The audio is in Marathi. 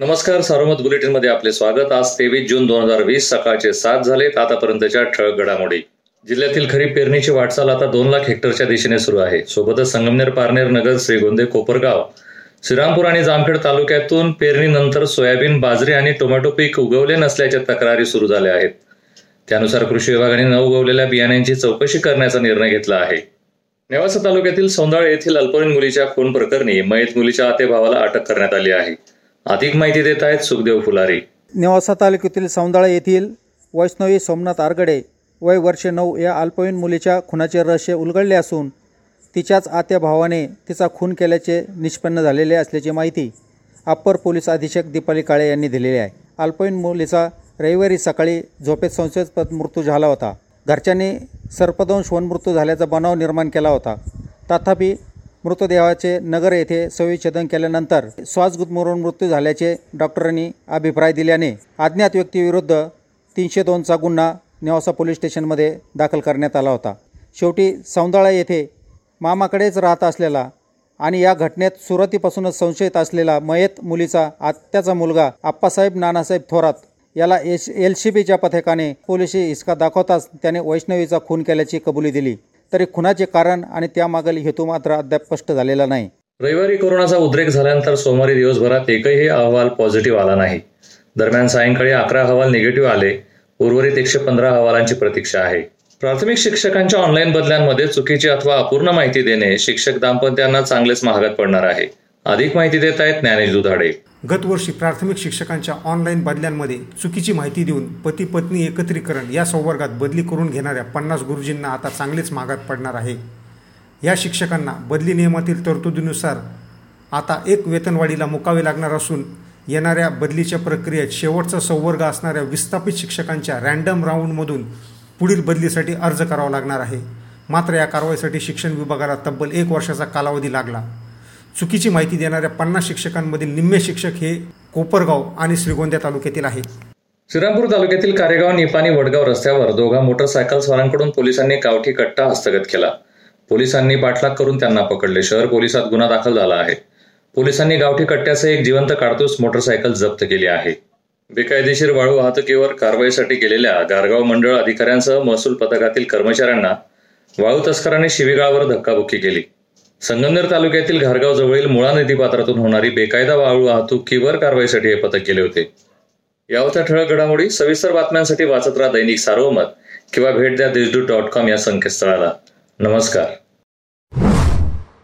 नमस्कार सारोमत बुलेटिनमध्ये आपले स्वागत. आज तेवीस जून दोन हजार वीस सकाळचे सात झालेत. आतापर्यंतच्या ठळक घडामोडी. जिल्ह्यातील खरीप पेरणीची वाटचाल आता दोन लाख हेक्टरच्या दिशेने सुरू आहे. सोबतच संगमनेर पारनेर नगर श्रीगोंदे कोपरगाव श्रीरामपूर आणि जामखेड तालुक्यातून पेरणीनंतर सोयाबीन बाजरी आणि टोमॅटो पीक उगवले नसल्याच्या तक्रारी सुरू झाल्या आहेत. त्यानुसार कृषी विभागाने न उगवलेल्या बियाण्यांची चौकशी करण्याचा निर्णय घेतला आहे. नेवासा तालुक्यातील सौंदाळ येथील अल्पवयीन मुलीच्या खून प्रकरणी मयत मुलीच्या आते भावाला अटक करण्यात आली आहे. अधिक माहिती देत आहेत सुखदेव फुलारी. नेवासा तालुक्यातील सौंदाळा येथील वैष्णवी सोमनाथ आरगडे वय वर्षे नऊ या अल्पवयीन मुलीच्या खुनाचे रहस्य उलगडले असून तिच्याच आत्या भावाने तिचा खून केल्याचे निष्पन्न झालेले असल्याची माहिती अप्पर पोलीस अधीक्षक दीपाली काळे यांनी दिलेली आहे. अल्पवयीन मुलीचा रविवारी सकाळी झोपेत संशयास्पद मृत्यू झाला होता. घरच्यांनी सर्पदंश मृत्यू झाल्याचा बनाव निर्माण केला होता. तथापि मृतदेहाचे नगर येथे सविच्छेदन केल्यानंतर श्वास गुदमरून मृत्यू झाल्याचे डॉक्टरांनी अभिप्राय दिल्याने अज्ञात व्यक्तीविरुद्ध तीनशे दोनचा गुन्हा नेवासा पोलीस स्टेशनमध्ये दाखल करण्यात आला होता. शेवटी सौंदाळा येथे मामाकडेच राहत असलेला आणि या घटनेत सुरुवातीपासूनच संशयित असलेला मयत मुलीचा आत्याचा मुलगा आप्पासाहेब नानासाहेब थोरात याला एस एल सी बीच्या पथकाने पोलिसी हिसका दाखवताच त्याने वैष्णवीचा खून केल्याची कबुली दिली. तरी खुनाचे कारण आणि त्यामागील हेतू मात्र अद्याप स्पष्ट झालेला नाही. रविवारी कोरोनाचा उद्रेक झाल्यानंतर सोमवारी दिवसभरात एकही अहवाल पॉझिटिव्ह आला नाही. दरम्यान सायंकाळी अकरा अहवाल निगेटिव्ह आले. उर्वरित एकशे पंधरा अहवालांची प्रतीक्षा आहे. प्राथमिक शिक्षकांच्या ऑनलाईन बदल्यांमध्ये चुकीची अथवा अपूर्ण माहिती देणे शिक्षक दाम्पत्यांना चांगलेच महागात पडणार आहे. अधिक माहिती देत आहेत ज्ञानेश दुधाडे. गतवर्षी प्राथमिक शिक्षकांच्या ऑनलाईन बदल्यांमध्ये चुकीची माहिती देऊन पती पत्नी एकत्रीकरण या संवर्गात बदली करून घेणाऱ्या पन्नास गुरुजींना आता चांगलेच मागात पडणार आहे. या शिक्षकांना बदली नियमातील तरतुदीनुसार आता एक वेतनवाढीला मुकावे लागणार असून येणाऱ्या बदलीच्या प्रक्रियेत शेवटचा संवर्ग असणाऱ्या विस्थापित शिक्षकांच्या रँडम राऊंडमधून पुढील बदलीसाठी अर्ज करावा लागणार आहे. मात्र या कारवाईसाठी शिक्षण विभागाला तब्बल एक वर्षाचा कालावधी लागला. चुकीची माहिती देणाऱ्या पन्नास शिक्षकांमधील निम्मे शिक्षक हे कोपरगाव आणि श्रीगोंद्या तालुक्यातील आहे. श्रीरामपूर तालुक्यातील कारेगाव निपाणी वडगाव रस्त्यावर दोघा मोटरसायकल स्वारांकडून पोलिसांनी गावठी कट्टा हस्तगत केला. पोलिसांनी पाठलाग करून त्यांना पकडले. शहर पोलिसात गुन्हा दाखल झाला आहे. पोलिसांनी गावठी कट्ट्यासह एक जिवंत काडतूस मोटरसायकल जप्त केली आहे. बेकायदेशीर वाळू वाहतुकीवर कारवाईसाठी गेलेल्या गारगाव मंडळ अधिकाऱ्यांसह महसूल पथकातील कर्मचाऱ्यांना वाळू तस्करांनी शिवीगाळावर धक्काबुक्की केली. संगमनेर तालुक्यातील घारगाव जवळील मुळा नदीपात्रातून होणारी बेकायदा वाळू वाहतुकीवर कारवाईसाठी हे पथक गेले होते. या होत्या ठळक घडामोडी सविस्तर बातम्यांसाठी वाचत राहा दैनिक सार्वमत किंवा भेट द्या देशदूत डॉट कॉम या संकेतस्थळाला. नमस्कार.